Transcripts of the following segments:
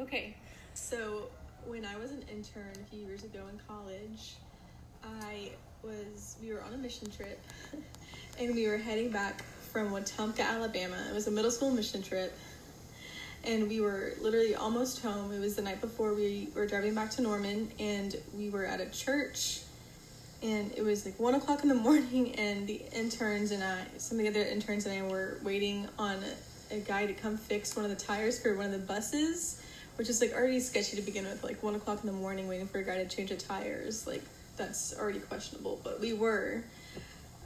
Okay, so when I was an intern a few years ago in college, I was we were on a mission trip, and we were heading back from Wetumpka, Alabama. It was a middle school mission trip, and we were literally almost home. It was the night before we were driving back to Norman, and we were at a church, and it was like one o'clock in the morning, and the interns and I, some of the other interns and I, were waiting on a, a guy to come fix one of the tires for one of the buses, which is like already sketchy to begin with. Like one o'clock in the morning, waiting for a guy to change the tires, like that's already questionable. But we were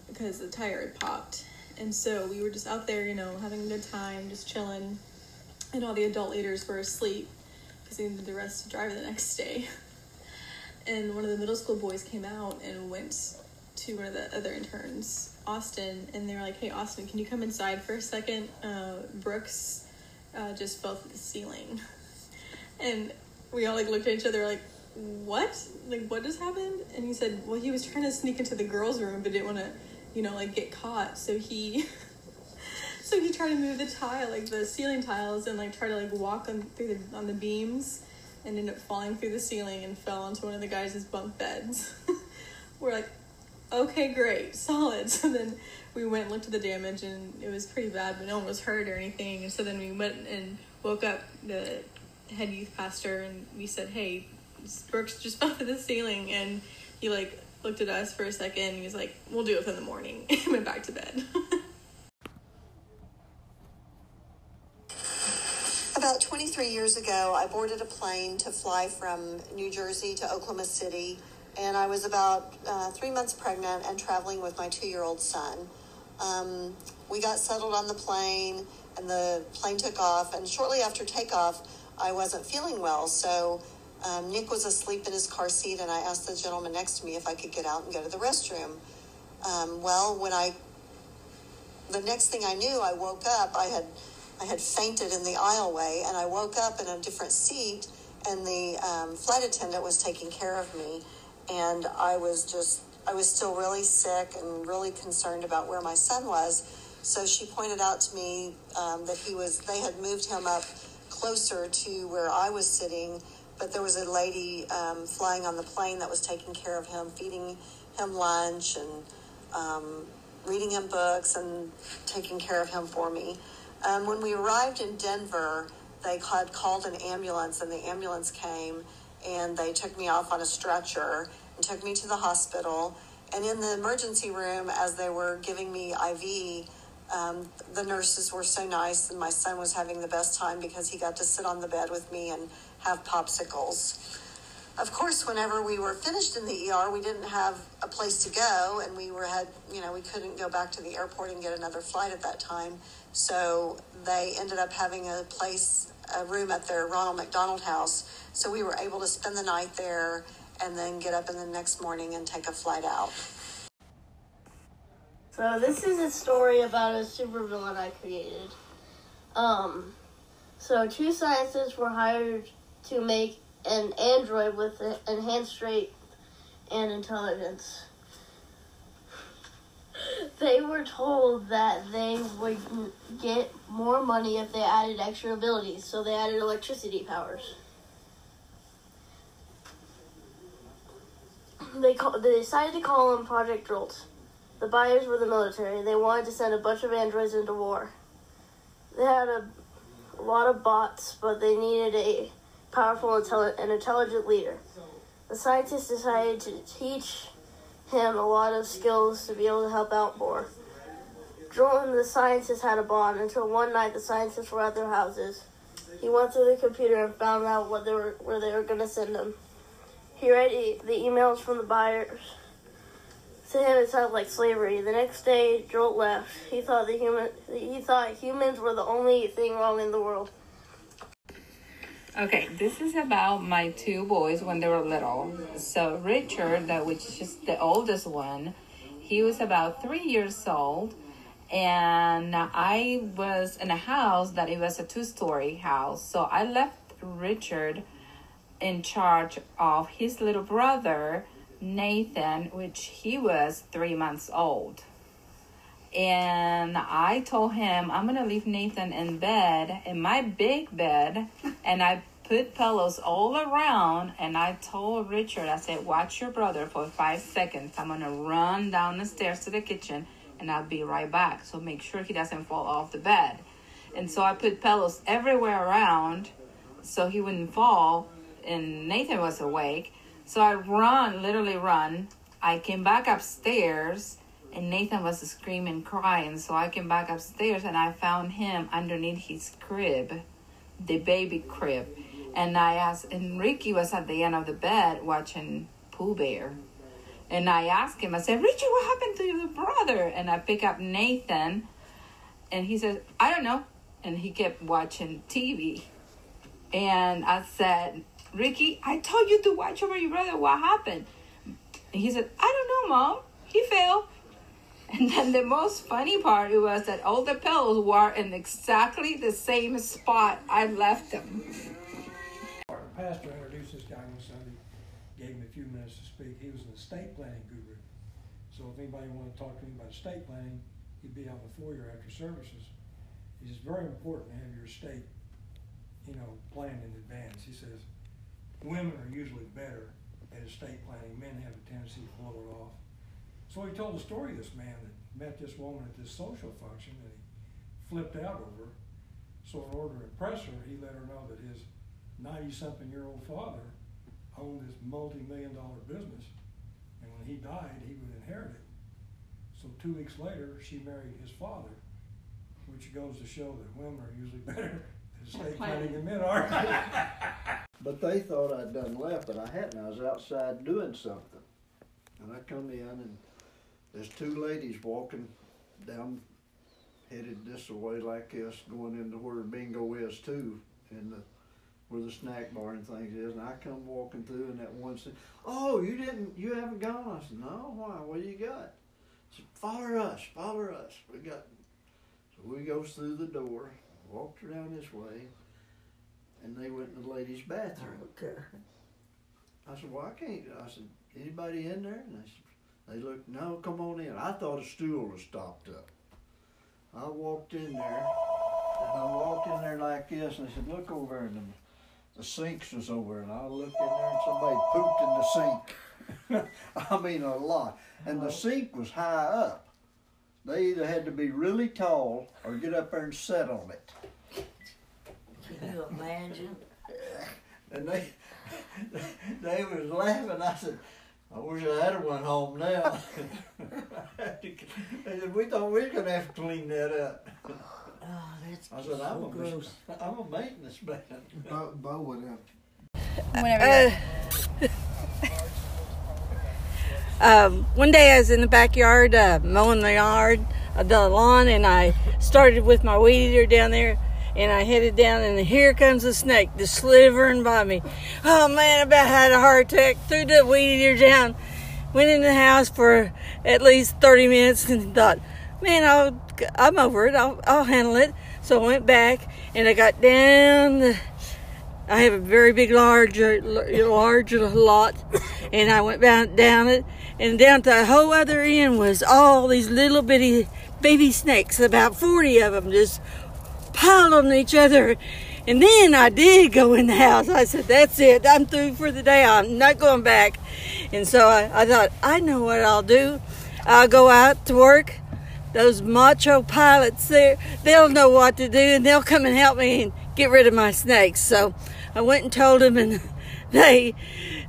because the tire had popped, and so we were just out there, you know, having a good time, just chilling and all the adult leaders were asleep because they needed the rest to drive the next day. And one of the middle school boys came out and went to one of the other interns, Austin, and they were like, "Hey, Austin, can you come inside for a second? Uh, Brooks uh, just fell through the ceiling." And we all like looked at each other like, "What? Like, what just happened?" And he said, "Well, he was trying to sneak into the girls' room, but didn't want to, you know, like get caught, so he." So he tried to move the tile, like the ceiling tiles, and like try to like walk on through the on the beams, and ended up falling through the ceiling and fell onto one of the guys' bunk beds. We're like, okay, great, solid. So then we went and looked at the damage, and it was pretty bad, but no one was hurt or anything. And so then we went and woke up the head youth pastor, and we said, hey, Brooks just fell through the ceiling, and he like looked at us for a second, and he was like, we'll do it in the morning, and went back to bed. About 23 years ago, I boarded a plane to fly from New Jersey to Oklahoma City, and I was about uh, three months pregnant and traveling with my two year old son. Um, we got settled on the plane, and the plane took off, and shortly after takeoff, I wasn't feeling well, so um, Nick was asleep in his car seat, and I asked the gentleman next to me if I could get out and go to the restroom. Um, well, when I, the next thing I knew, I woke up, I had I had fainted in the aisleway, and I woke up in a different seat, and the um, flight attendant was taking care of me, and I was just I was still really sick and really concerned about where my son was. So she pointed out to me um, that he was they had moved him up closer to where I was sitting, but there was a lady um, flying on the plane that was taking care of him, feeding him lunch and um, reading him books and taking care of him for me. Um, when we arrived in Denver, they had called an ambulance, and the ambulance came and they took me off on a stretcher and took me to the hospital. And in the emergency room, as they were giving me IV, um, the nurses were so nice, and my son was having the best time because he got to sit on the bed with me and have popsicles. Of course, whenever we were finished in the ER, we didn't have a place to go, and we were had you know we couldn't go back to the airport and get another flight at that time. So they ended up having a place, a room at their Ronald McDonald House. So we were able to spend the night there and then get up in the next morning and take a flight out. So this is a story about a supervillain I created. Um, so two scientists were hired to make an android with enhanced strength and intelligence. They were told that they would get more money if they added extra abilities, so they added electricity powers. They call, they decided to call them Project Jolt. The buyers were the military. They wanted to send a bunch of androids into war. They had a, lot of bots, but they needed a powerful and intelligent leader. The scientists decided to teach him a lot of skills to be able to help out more. Joel and the scientists had a bond until one night the scientists were at their houses. He went to the computer and found out what they were where they were going to send him. He read the emails from the buyers. To him, it sounded like slavery. The next day, Joel left. He thought the human he thought humans were the only thing wrong in the world. Okay, this is about my two boys when they were little. So Richard, that which is the oldest one, he was about three years old, and I was in a house that it was a two-story house. So I left Richard in charge of his little brother Nathan, which he was three months old. And I told him I'm gonna leave Nathan in bed in my big bed, and I put pillows all around, and I told Richard, I said, watch your brother for five seconds. I'm gonna run down the stairs to the kitchen, and I'll be right back. So make sure he doesn't fall off the bed. And so I put pillows everywhere around, so he wouldn't fall. And Nathan was awake, so I run, literally run. I came back upstairs and Nathan was screaming, crying. So I came back upstairs and I found him underneath his crib, the baby crib. And I asked, and Ricky was at the end of the bed watching Pooh Bear. And I asked him, I said, Richard, what happened to your brother? And I pick up Nathan and he says, I don't know. And he kept watching TV. And I said, Ricky, I told you to watch over your brother. What happened? And he said, I don't know, Mom. He fell. And then the most funny part was that all the pillows were in exactly the same spot I left them. The pastor introduced this guy one Sunday, gave him a few minutes to speak. He was an estate planning guru. So if anybody wanted to talk to him about estate planning, he'd be out the foyer after services. He says, very important to have your estate, you know, planned in advance. He says, women are usually better at estate planning. Men have a tendency to blow it off. So he told the story of this man that met this woman at this social function that he flipped out over. So in order to impress her, he let her know that his 90-something year old father owned this multi-million dollar business. And when he died, he would inherit it. So two weeks later, she married his father, which goes to show that women are usually better at estate planning than men are. But they thought I'd done left, but I hadn't. I was outside doing something. And I come in and there's two ladies walking down, headed this way like this, going into where bingo is too, and where the snack bar and things is. And I come walking through and that one said, oh, you didn't, you haven't gone? I said, no, why? What do you got? She said, follow us, follow us. We got, so we goes through the door, walked around this way, and they went in the ladies' bathroom. Okay. I said, well, I can't. I said, anybody in there? And they said, they looked, no, come on in. I thought a stool was stopped up. I walked in there, and I walked in there like this, and they said, look over there, and the, the sinks was over, and I looked in there, and somebody pooped in the sink. I mean, a lot. And the uh-huh. sink was high up. They either had to be really tall or get up there and sit on it. Can you imagine? And they, they was laughing. I said, I wish I had one home now. they said, we thought we were gonna have to clean that up. Oh, that's I said, I'm so a, gross. I'm a maintenance man. Bo, Bo would have. Whenever um, one day I was in the backyard uh, mowing the yard, uh, the lawn, and I started with my weed eater down there, and I headed down, and here comes a snake just slithering by me. Oh man, I about had a heart attack. Threw the weed eater down, went in the house for at least 30 minutes, and thought, man, I'll, I'm over it. I'll, I'll handle it. So I went back, and I got down the I have a very big, large, uh, large lot, and I went down, down it, and down to the whole other end was all these little bitty baby snakes, about 40 of them, just piled on each other. And then I did go in the house. I said, That's it. I'm through for the day. I'm not going back. And so I, I thought, I know what I'll do. I'll go out to work. Those macho pilots there, they'll know what to do and they'll come and help me and get rid of my snakes. So I went and told them, and they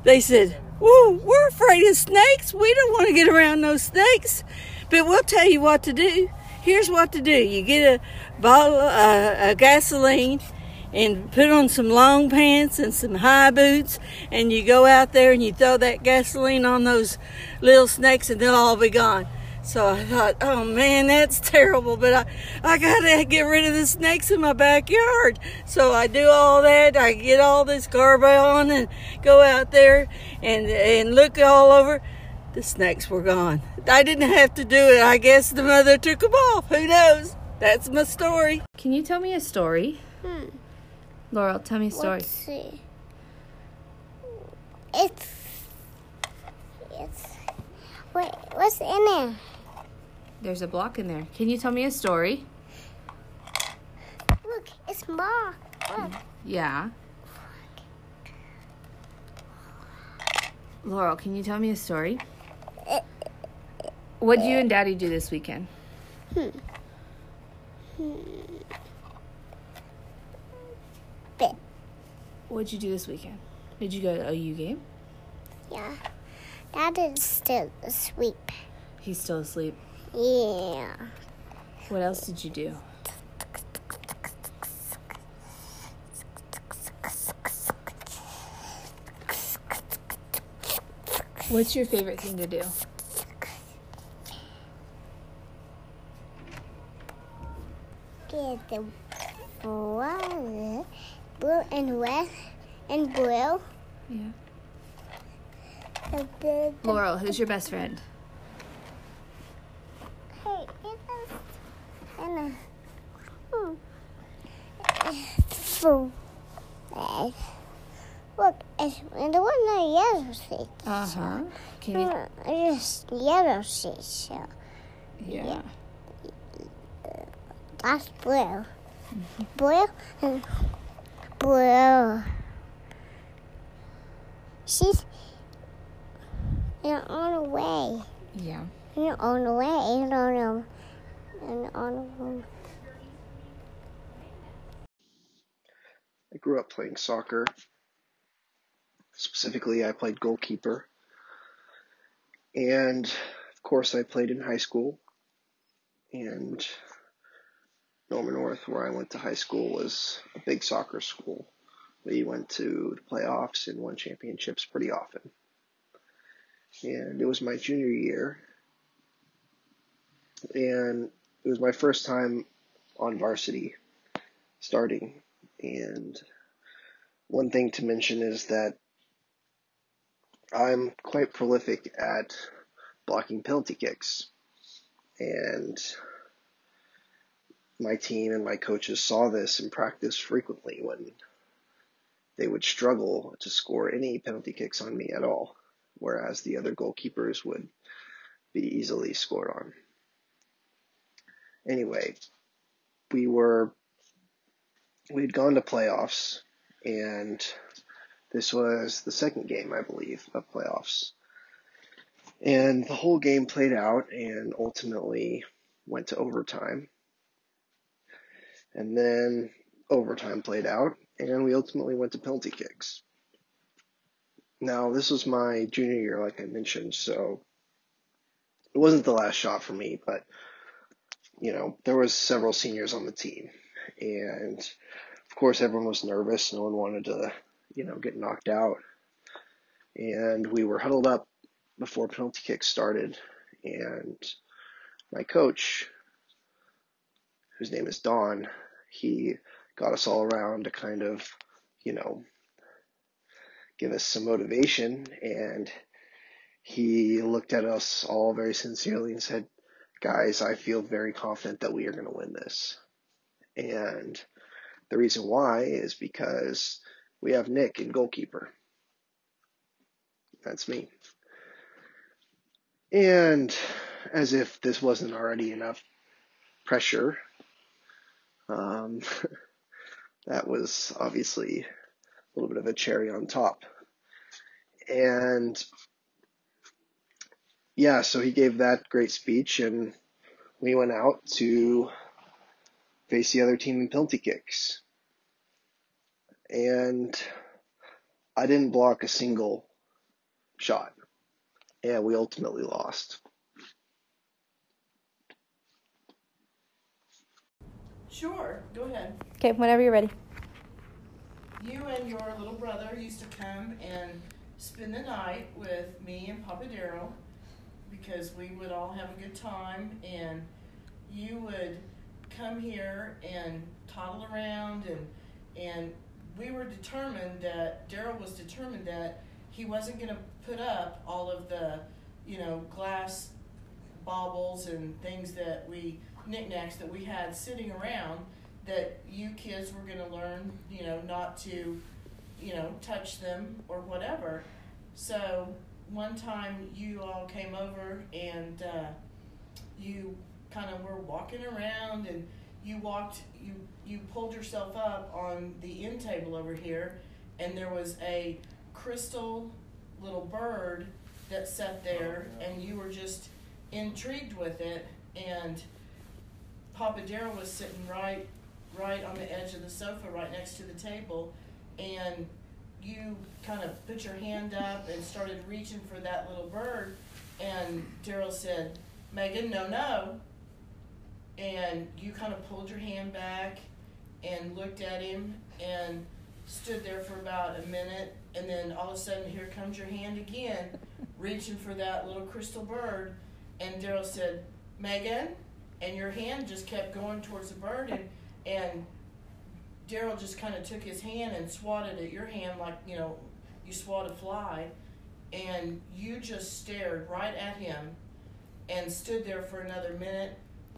they said, "Whoa, we're afraid of snakes. We don't want to get around those snakes, but we'll tell you what to do. Here's what to do: you get a bottle uh, of gasoline." And put on some long pants and some high boots, and you go out there and you throw that gasoline on those little snakes, and they'll all be gone. So I thought, oh man, that's terrible, but I, I gotta get rid of the snakes in my backyard. So I do all that, I get all this garb on and go out there and, and look all over. The snakes were gone. I didn't have to do it. I guess the mother took them off. Who knows? That's my story. Can you tell me a story? Hmm. Laurel, tell me a story. Let's see. It's. It's. Wait. what's in there? There's a block in there. Can you tell me a story? Look, it's Mark. Look. Yeah. Laurel, can you tell me a story? What did you and Daddy do this weekend? Hmm. Hmm. What'd you do this weekend? Did you go to OU game? Yeah. Dad is still asleep. He's still asleep. Yeah. What else did you do? What's your favorite thing to do? Get the water, blue and red and blue. Yeah. The, the, the, Laurel, who's your best friend? Hey, it is and a hmm. Look, it's the one the yellow seat. Uh huh. Can you? Uh, just yellow seat. So Yeah. That's blue. Blue and blue. She's you're on the way. Yeah. You're on the way. You're on the and on the I grew up playing soccer. Specifically, I played goalkeeper. And of course, I played in high school. And Norman North, where I went to high school, was a big soccer school. We went to the playoffs and won championships pretty often. And it was my junior year. And it was my first time on varsity starting. And one thing to mention is that I'm quite prolific at blocking penalty kicks. And my team and my coaches saw this in practice frequently when they would struggle to score any penalty kicks on me at all, whereas the other goalkeepers would be easily scored on. Anyway, we were we'd gone to playoffs and this was the second game, I believe, of playoffs. And the whole game played out and ultimately went to overtime. And then overtime played out and we ultimately went to penalty kicks. Now, this was my junior year, like I mentioned, so it wasn't the last shot for me, but you know, there was several seniors on the team and of course everyone was nervous. No one wanted to, you know, get knocked out. And we were huddled up before penalty kicks started and my coach, whose name is Don, he got us all around to kind of, you know, give us some motivation and he looked at us all very sincerely and said, guys, I feel very confident that we are going to win this. And the reason why is because we have Nick in goalkeeper. That's me. And as if this wasn't already enough pressure, um, that was obviously a little bit of a cherry on top. And yeah, so he gave that great speech, and we went out to face the other team in penalty kicks. And I didn't block a single shot. And we ultimately lost. Sure, go ahead. Okay, whenever you're ready. You and your little brother used to come and spend the night with me and Papa Daryl because we would all have a good time and you would come here and toddle around and and we were determined that Daryl was determined that he wasn't going to put up all of the you know glass baubles and things that we knickknacks that we had sitting around that you kids were going to learn you know not to you know touch them or whatever so one time you all came over and uh, you kind of were walking around and you walked you you pulled yourself up on the end table over here and there was a crystal little bird that sat there, and you were just intrigued with it. And Papa Daryl was sitting right, right on the edge of the sofa, right next to the table, and you kind of put your hand up and started reaching for that little bird, and Daryl said, "Megan, no, no." And you kind of pulled your hand back and looked at him and stood there for about a minute, and then all of a sudden, here comes your hand again, reaching for that little crystal bird. And Daryl said, Megan, and your hand just kept going towards the bird, and and Daryl just kind of took his hand and swatted at your hand like you know you swat a fly, and you just stared right at him, and stood there for another minute,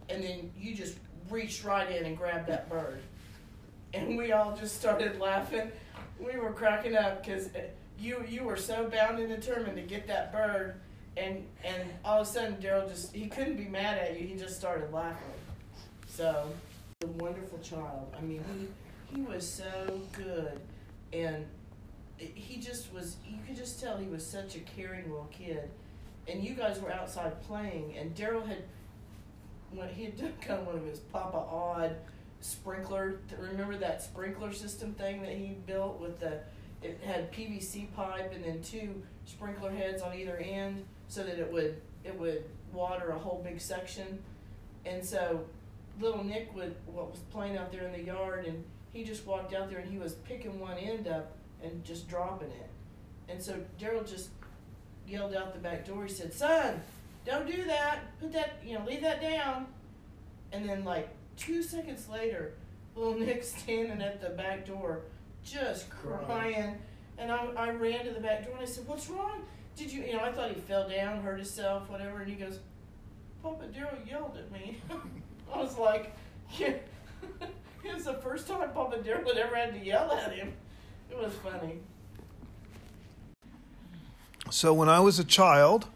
and then you just reached right in and grabbed that bird and we all just started laughing. We were cracking up because uh, you you were so bound and determined to get that bird, and and all of a sudden Daryl just he couldn't be mad at you. He just started laughing. So, a wonderful child. I mean, he he was so good, and he just was. You could just tell he was such a caring little kid. And you guys were outside playing, and Daryl had when he had done kind of one of his Papa Odd sprinkler. Remember that sprinkler system thing that he built with the it had PVC pipe and then two sprinkler heads on either end so that it would it would water a whole big section. And so little Nick would what was playing out there in the yard and he just walked out there and he was picking one end up and just dropping it. And so Daryl just yelled out the back door. He said, "Son, don't do that. Put that, you know, leave that down." And then like two seconds later, little Nick standing at the back door, just crying. And I, I ran to the back door and I said, What's wrong? Did you, you know, I thought he fell down, hurt himself, whatever. And he goes, Papa Daryl yelled at me. I was like, yeah. it was the first time Papa Daryl had ever had to yell at him. It was funny. So when I was a child,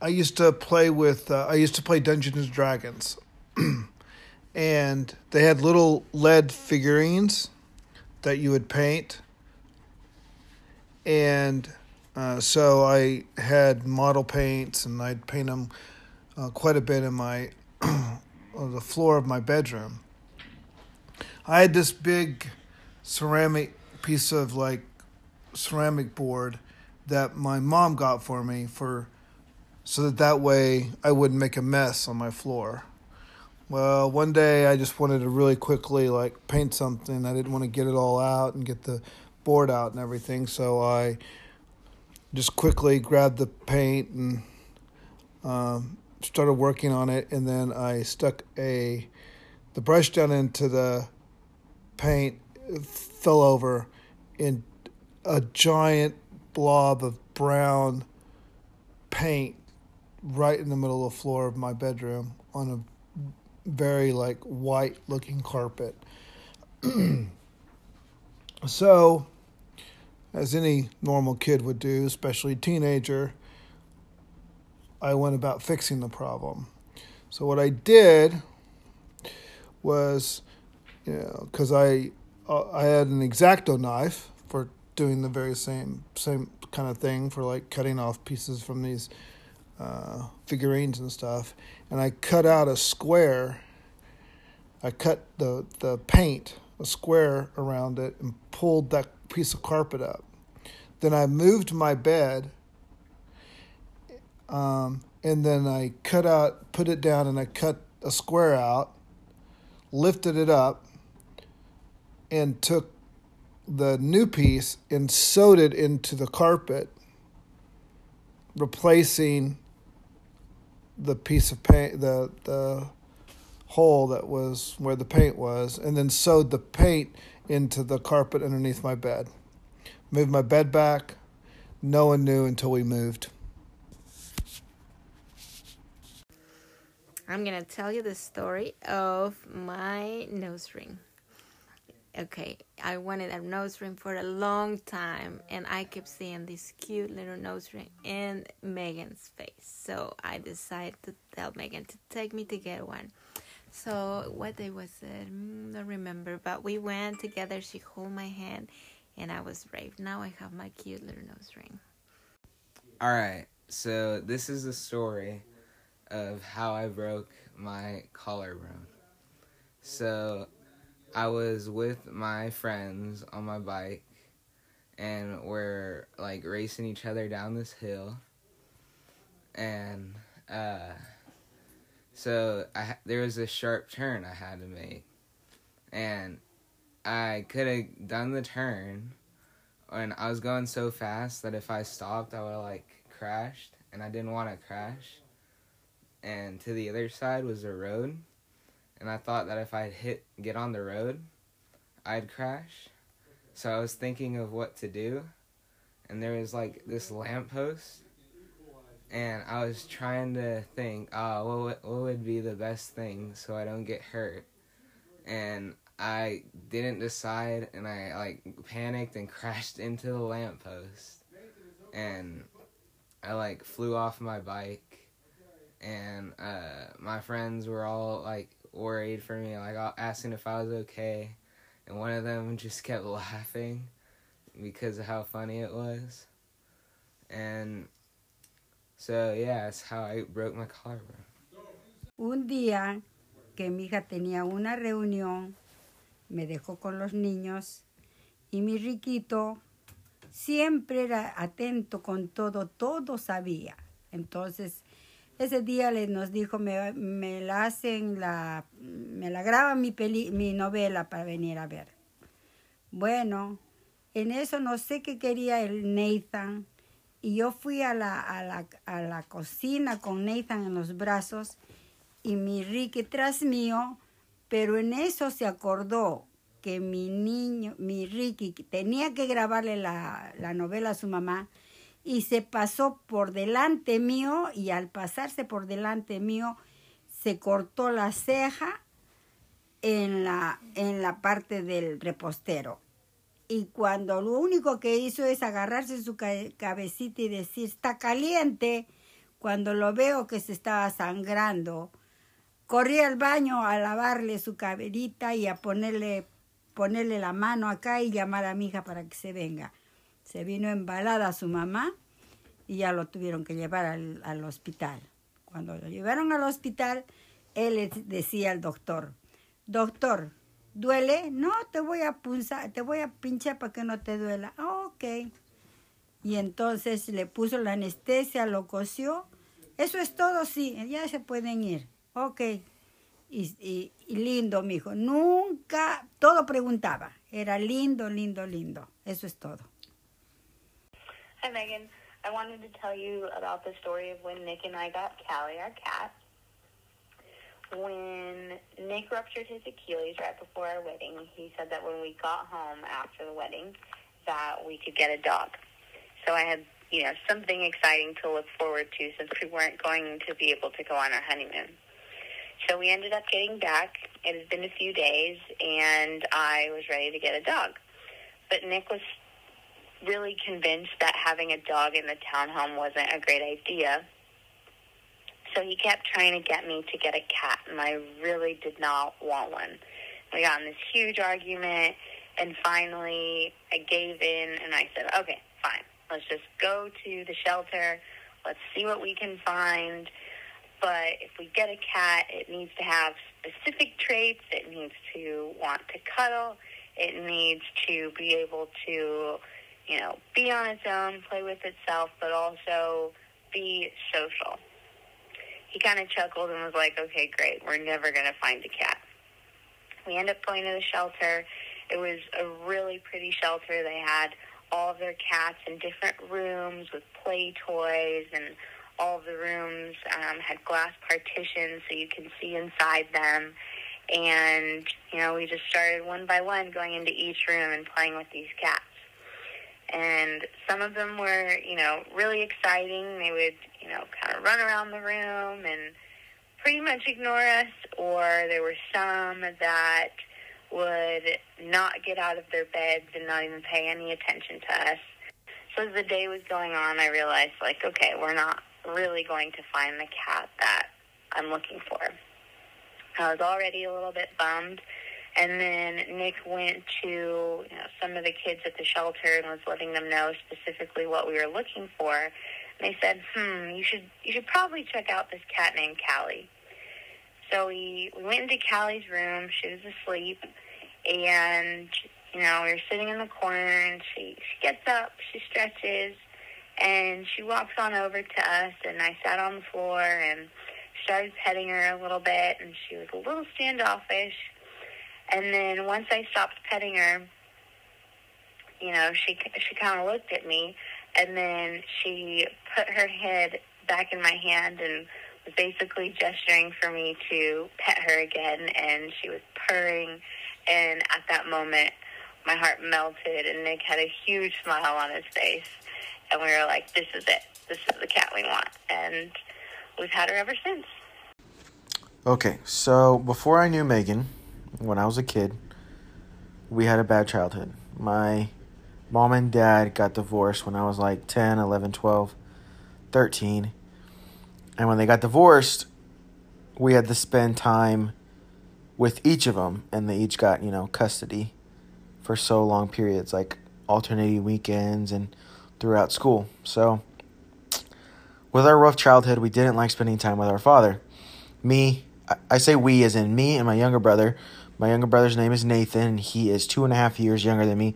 I used to play with. Uh, I used to play Dungeons and Dragons, and they had little lead figurines that you would paint. And uh, so I had model paints, and I'd paint them uh, quite a bit in my on the floor of my bedroom. I had this big ceramic piece of like ceramic board that my mom got for me for so that that way I wouldn't make a mess on my floor. Well, one day I just wanted to really quickly like paint something. I didn't want to get it all out and get the board out and everything, so I just quickly grabbed the paint and um, started working on it. And then I stuck a the brush down into the paint, fell over in a giant blob of brown paint right in the middle of the floor of my bedroom on a very like white looking carpet. so, as any normal kid would do, especially teenager, I went about fixing the problem. So what I did was, you know, because I uh, I had an exacto knife for doing the very same same kind of thing for like cutting off pieces from these uh, figurines and stuff, and I cut out a square. I cut the the paint a square around it and pulled that piece of carpet up. Then I moved my bed, um, and then I cut out, put it down, and I cut a square out, lifted it up, and took the new piece and sewed it into the carpet, replacing the piece of paint, the the hole that was where the paint was, and then sewed the paint into the carpet underneath my bed. Moved my bed back. No one knew until we moved. I'm gonna tell you the story of my nose ring. Okay, I wanted a nose ring for a long time, and I kept seeing this cute little nose ring in Megan's face. So I decided to tell Megan to take me to get one. So what day was it? Mm, don't remember, but we went together. She held my hand, and I was brave. Now I have my cute little nose ring. All right. So this is the story of how I broke my collarbone. So I was with my friends on my bike and we're like racing each other down this hill. And uh so I there was a sharp turn I had to make. And I could have done the turn and I was going so fast that if I stopped I would have like crashed and I didn't want to crash. And to the other side was a road. And I thought that if I'd hit get on the road, I'd crash. So I was thinking of what to do. And there was like this lamppost. And I was trying to think, oh, what would, what would be the best thing so I don't get hurt. And I didn't decide and I like panicked and crashed into the lamppost. And I like flew off my bike and uh, my friends were all like worried for me, like asking if I was okay. And one of them just kept laughing because of how funny it was. And so yeah, that's how I broke my collarbone. Un día que mi hija tenía una reunión, me dejó con los niños y mi riquito siempre era atento con todo, todo sabía. Entonces, ese día le, nos dijo, me, me la hacen, la, me la graban mi, peli, mi novela para venir a ver. Bueno, en eso no sé qué quería el Nathan. Y yo fui a la, a la, a la cocina con Nathan en los brazos y mi Ricky tras mío, pero en eso se acordó que mi niño, mi Ricky, tenía que grabarle la, la novela a su mamá y se pasó por delante mío y al pasarse por delante mío se cortó la ceja en la, en la parte del repostero. Y cuando lo único que hizo es agarrarse su cabecita y decir, está caliente, cuando lo veo que se estaba sangrando, corrí al baño a lavarle su caberita y a ponerle, ponerle la mano acá y llamar a mi hija para que se venga. Se vino embalada su mamá y ya lo tuvieron que llevar al, al hospital. Cuando lo llevaron al hospital, él decía al doctor, doctor, ¿duele? No, te voy a punzar, te voy a pinchar para que no te duela. Ah, ok. Y entonces le puso la anestesia, lo cosió. Eso es todo, sí, ya se pueden ir. Ok. Y, y, y lindo, mijo. Nunca, todo preguntaba. Era lindo, lindo, lindo. Eso es todo. Hi, Megan. I wanted to tell you about the story of when Nick and I got Callie, our cat. When Nick ruptured his Achilles right before our wedding, he said that when we got home after the wedding, that we could get a dog. So I had, you know, something exciting to look forward to since we weren't going to be able to go on our honeymoon. So we ended up getting back. It has been a few days, and I was ready to get a dog. But Nick was really convinced that having a dog in the townhome wasn't a great idea. So he kept trying to get me to get a cat, and I really did not want one. We got in this huge argument, and finally I gave in and I said, okay, fine. Let's just go to the shelter. Let's see what we can find. But if we get a cat, it needs to have specific traits. It needs to want to cuddle. It needs to be able to you know, be on its own, play with itself, but also be social. He kind of chuckled and was like, okay, great, we're never going to find a cat. We end up going to the shelter. It was a really pretty shelter. They had all of their cats in different rooms with play toys, and all of the rooms um, had glass partitions so you can see inside them. And, you know, we just started one by one going into each room and playing with these cats and some of them were, you know, really exciting. They would, you know, kind of run around the room and pretty much ignore us, or there were some that would not get out of their beds and not even pay any attention to us. So as the day was going on, I realized, like, okay, we're not really going to find the cat that I'm looking for. I was already a little bit bummed and then Nick went to you know, some of the kids at the shelter and was letting them know specifically what we were looking for. And they said, "Hmm, you should you should probably check out this cat named Callie." So we we went into Callie's room. She was asleep, and you know we were sitting in the corner, and she she gets up, she stretches, and she walks on over to us, and I sat on the floor and started petting her a little bit, and she was a little standoffish. And then once I stopped petting her, you know, she she kind of looked at me, and then she put her head back in my hand and was basically gesturing for me to pet her again, and she was purring, and at that moment, my heart melted, and Nick had a huge smile on his face, and we were like, "This is it. This is the cat we want," and we've had her ever since. Okay, so before I knew Megan, when I was a kid, we had a bad childhood. My mom and dad got divorced when I was like 10, 11, 12, 13. And when they got divorced, we had to spend time with each of them, and they each got, you know, custody for so long periods, like alternating weekends and throughout school. So, with our rough childhood, we didn't like spending time with our father. Me, I say we as in me and my younger brother. My younger brother's name is Nathan. He is two and a half years younger than me,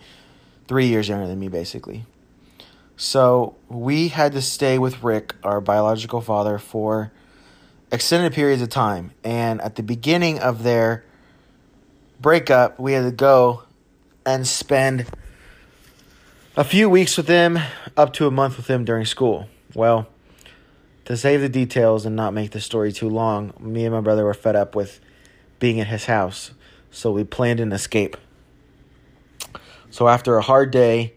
three years younger than me, basically. So we had to stay with Rick, our biological father, for extended periods of time. And at the beginning of their breakup, we had to go and spend a few weeks with him, up to a month with him during school. Well, to save the details and not make the story too long, me and my brother were fed up with being at his house, so we planned an escape. So after a hard day,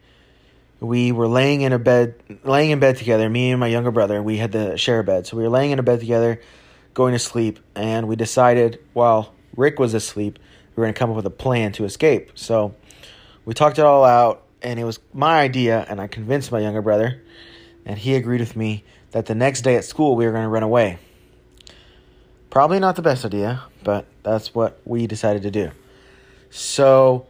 we were laying in a bed, laying in bed together. Me and my younger brother, we had to share a bed, so we were laying in a bed together, going to sleep, and we decided while Rick was asleep, we were going to come up with a plan to escape. So we talked it all out, and it was my idea, and I convinced my younger brother, and he agreed with me that the next day at school we were going to run away. Probably not the best idea, but that's what we decided to do. So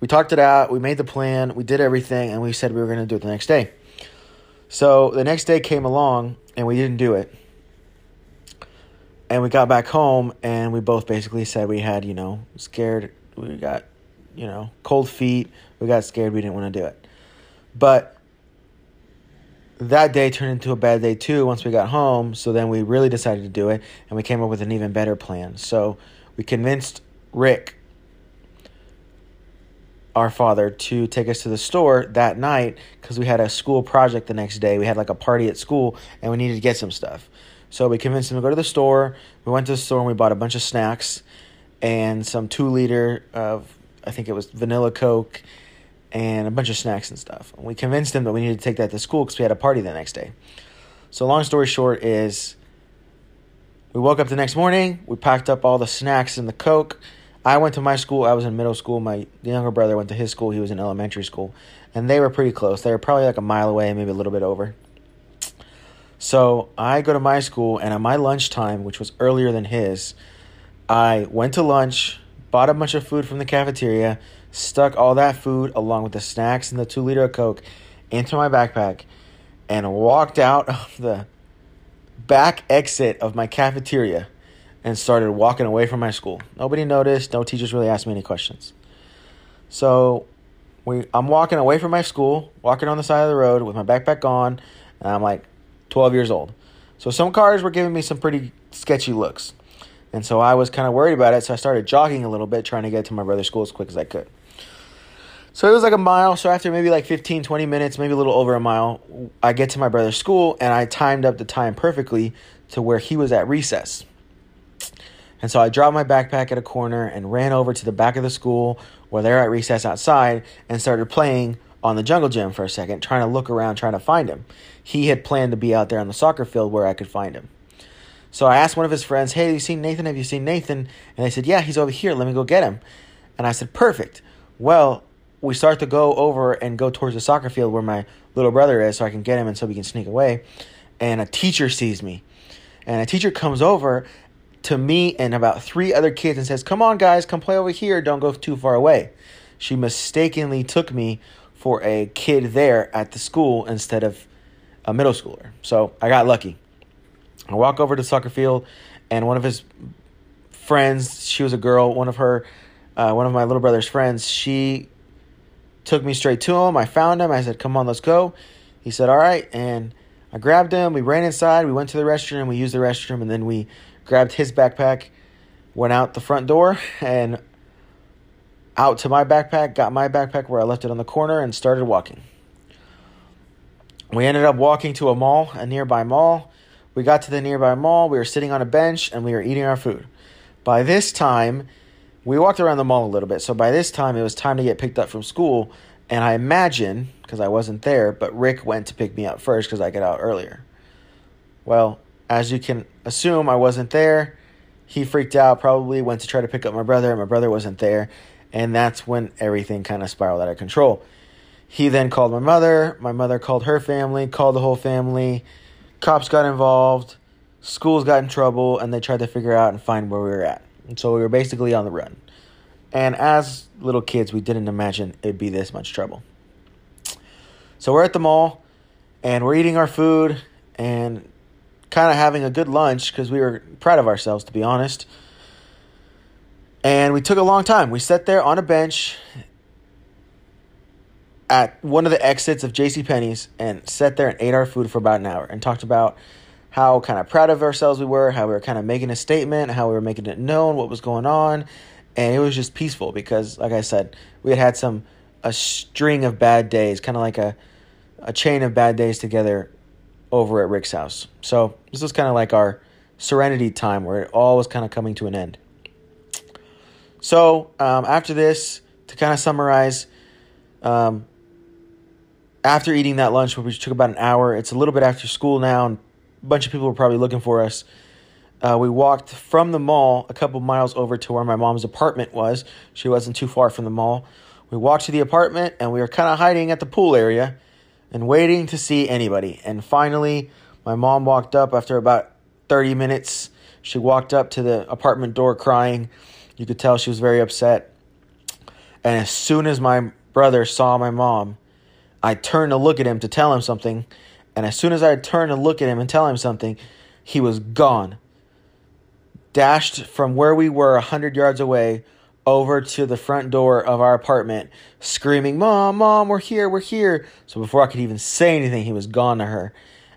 we talked it out, we made the plan, we did everything, and we said we were going to do it the next day. So the next day came along, and we didn't do it. And we got back home, and we both basically said we had, you know, scared, we got, you know, cold feet, we got scared, we didn't want to do it. But that day turned into a bad day too once we got home. So then we really decided to do it and we came up with an even better plan. So we convinced Rick, our father, to take us to the store that night because we had a school project the next day. We had like a party at school and we needed to get some stuff. So we convinced him to go to the store. We went to the store and we bought a bunch of snacks and some two liter of, I think it was vanilla Coke and a bunch of snacks and stuff. And we convinced him that we needed to take that to school because we had a party the next day. So, long story short, is we woke up the next morning, we packed up all the snacks and the Coke. I went to my school, I was in middle school. My younger brother went to his school, he was in elementary school. And they were pretty close. They were probably like a mile away, maybe a little bit over. So I go to my school, and at my lunchtime, which was earlier than his, I went to lunch, bought a bunch of food from the cafeteria, stuck all that food along with the snacks and the two liter of Coke into my backpack and walked out of the back exit of my cafeteria and started walking away from my school. Nobody noticed, no teachers really asked me any questions. So we I'm walking away from my school, walking on the side of the road with my backpack on, and I'm like 12 years old. So some cars were giving me some pretty sketchy looks. And so I was kind of worried about it, so I started jogging a little bit trying to get to my brother's school as quick as I could. So it was like a mile. So after maybe like 15, 20 minutes, maybe a little over a mile, I get to my brother's school and I timed up the time perfectly to where he was at recess. And so I dropped my backpack at a corner and ran over to the back of the school where they're at recess outside and started playing on the jungle gym for a second, trying to look around, trying to find him. He had planned to be out there on the soccer field where I could find him. So I asked one of his friends, Hey, have you seen Nathan? Have you seen Nathan? And they said, Yeah, he's over here. Let me go get him. And I said, Perfect. Well, we start to go over and go towards the soccer field where my little brother is so I can get him and so we can sneak away. And a teacher sees me. And a teacher comes over to me and about three other kids and says, Come on, guys, come play over here. Don't go too far away. She mistakenly took me for a kid there at the school instead of a middle schooler. So I got lucky. I walk over to soccer field, and one of his friends, she was a girl, one of her, uh, one of my little brother's friends, she took me straight to him. I found him. I said, "Come on, let's go." He said, "All right," and I grabbed him. We ran inside. We went to the restroom. We used the restroom, and then we grabbed his backpack, went out the front door, and out to my backpack. Got my backpack where I left it on the corner, and started walking. We ended up walking to a mall, a nearby mall. We got to the nearby mall. We were sitting on a bench and we were eating our food. By this time, we walked around the mall a little bit. So by this time, it was time to get picked up from school. And I imagine, because I wasn't there, but Rick went to pick me up first because I got out earlier. Well, as you can assume, I wasn't there. He freaked out, probably went to try to pick up my brother, and my brother wasn't there. And that's when everything kind of spiraled out of control. He then called my mother. My mother called her family, called the whole family. Cops got involved. Schools got in trouble, and they tried to figure out and find where we were at. So we were basically on the run. And as little kids, we didn't imagine it'd be this much trouble. So we're at the mall, and we're eating our food and kind of having a good lunch because we were proud of ourselves, to be honest. And we took a long time. We sat there on a bench at one of the exits of J.C. Penney's and sat there and ate our food for about an hour and talked about how kind of proud of ourselves we were, how we were kind of making a statement, how we were making it known what was going on, and it was just peaceful because, like I said, we had had some a string of bad days, kind of like a a chain of bad days together over at Rick's house. So this was kind of like our serenity time where it all was kind of coming to an end. So um, after this, to kind of summarize, um, after eating that lunch, which took about an hour, it's a little bit after school now, and bunch of people were probably looking for us. Uh, we walked from the mall a couple miles over to where my mom's apartment was. She wasn't too far from the mall. We walked to the apartment and we were kind of hiding at the pool area and waiting to see anybody. And finally, my mom walked up after about 30 minutes. She walked up to the apartment door crying. You could tell she was very upset. And as soon as my brother saw my mom, I turned to look at him to tell him something, and as soon as I turned to look at him and tell him something, he was gone. Dashed from where we were a hundred yards away over to the front door of our apartment, screaming, Mom, Mom, we're here, we're here. So before I could even say anything, he was gone to her.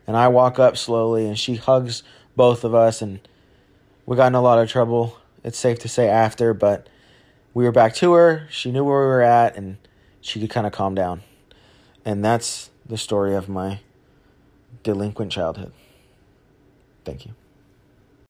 And I walk up slowly, and she hugs both of us, and we got in a lot of trouble. It's safe to say after, but we were back to her. She knew where we were at, and she could kind of calm down. And that's the story of my delinquent childhood. Thank you.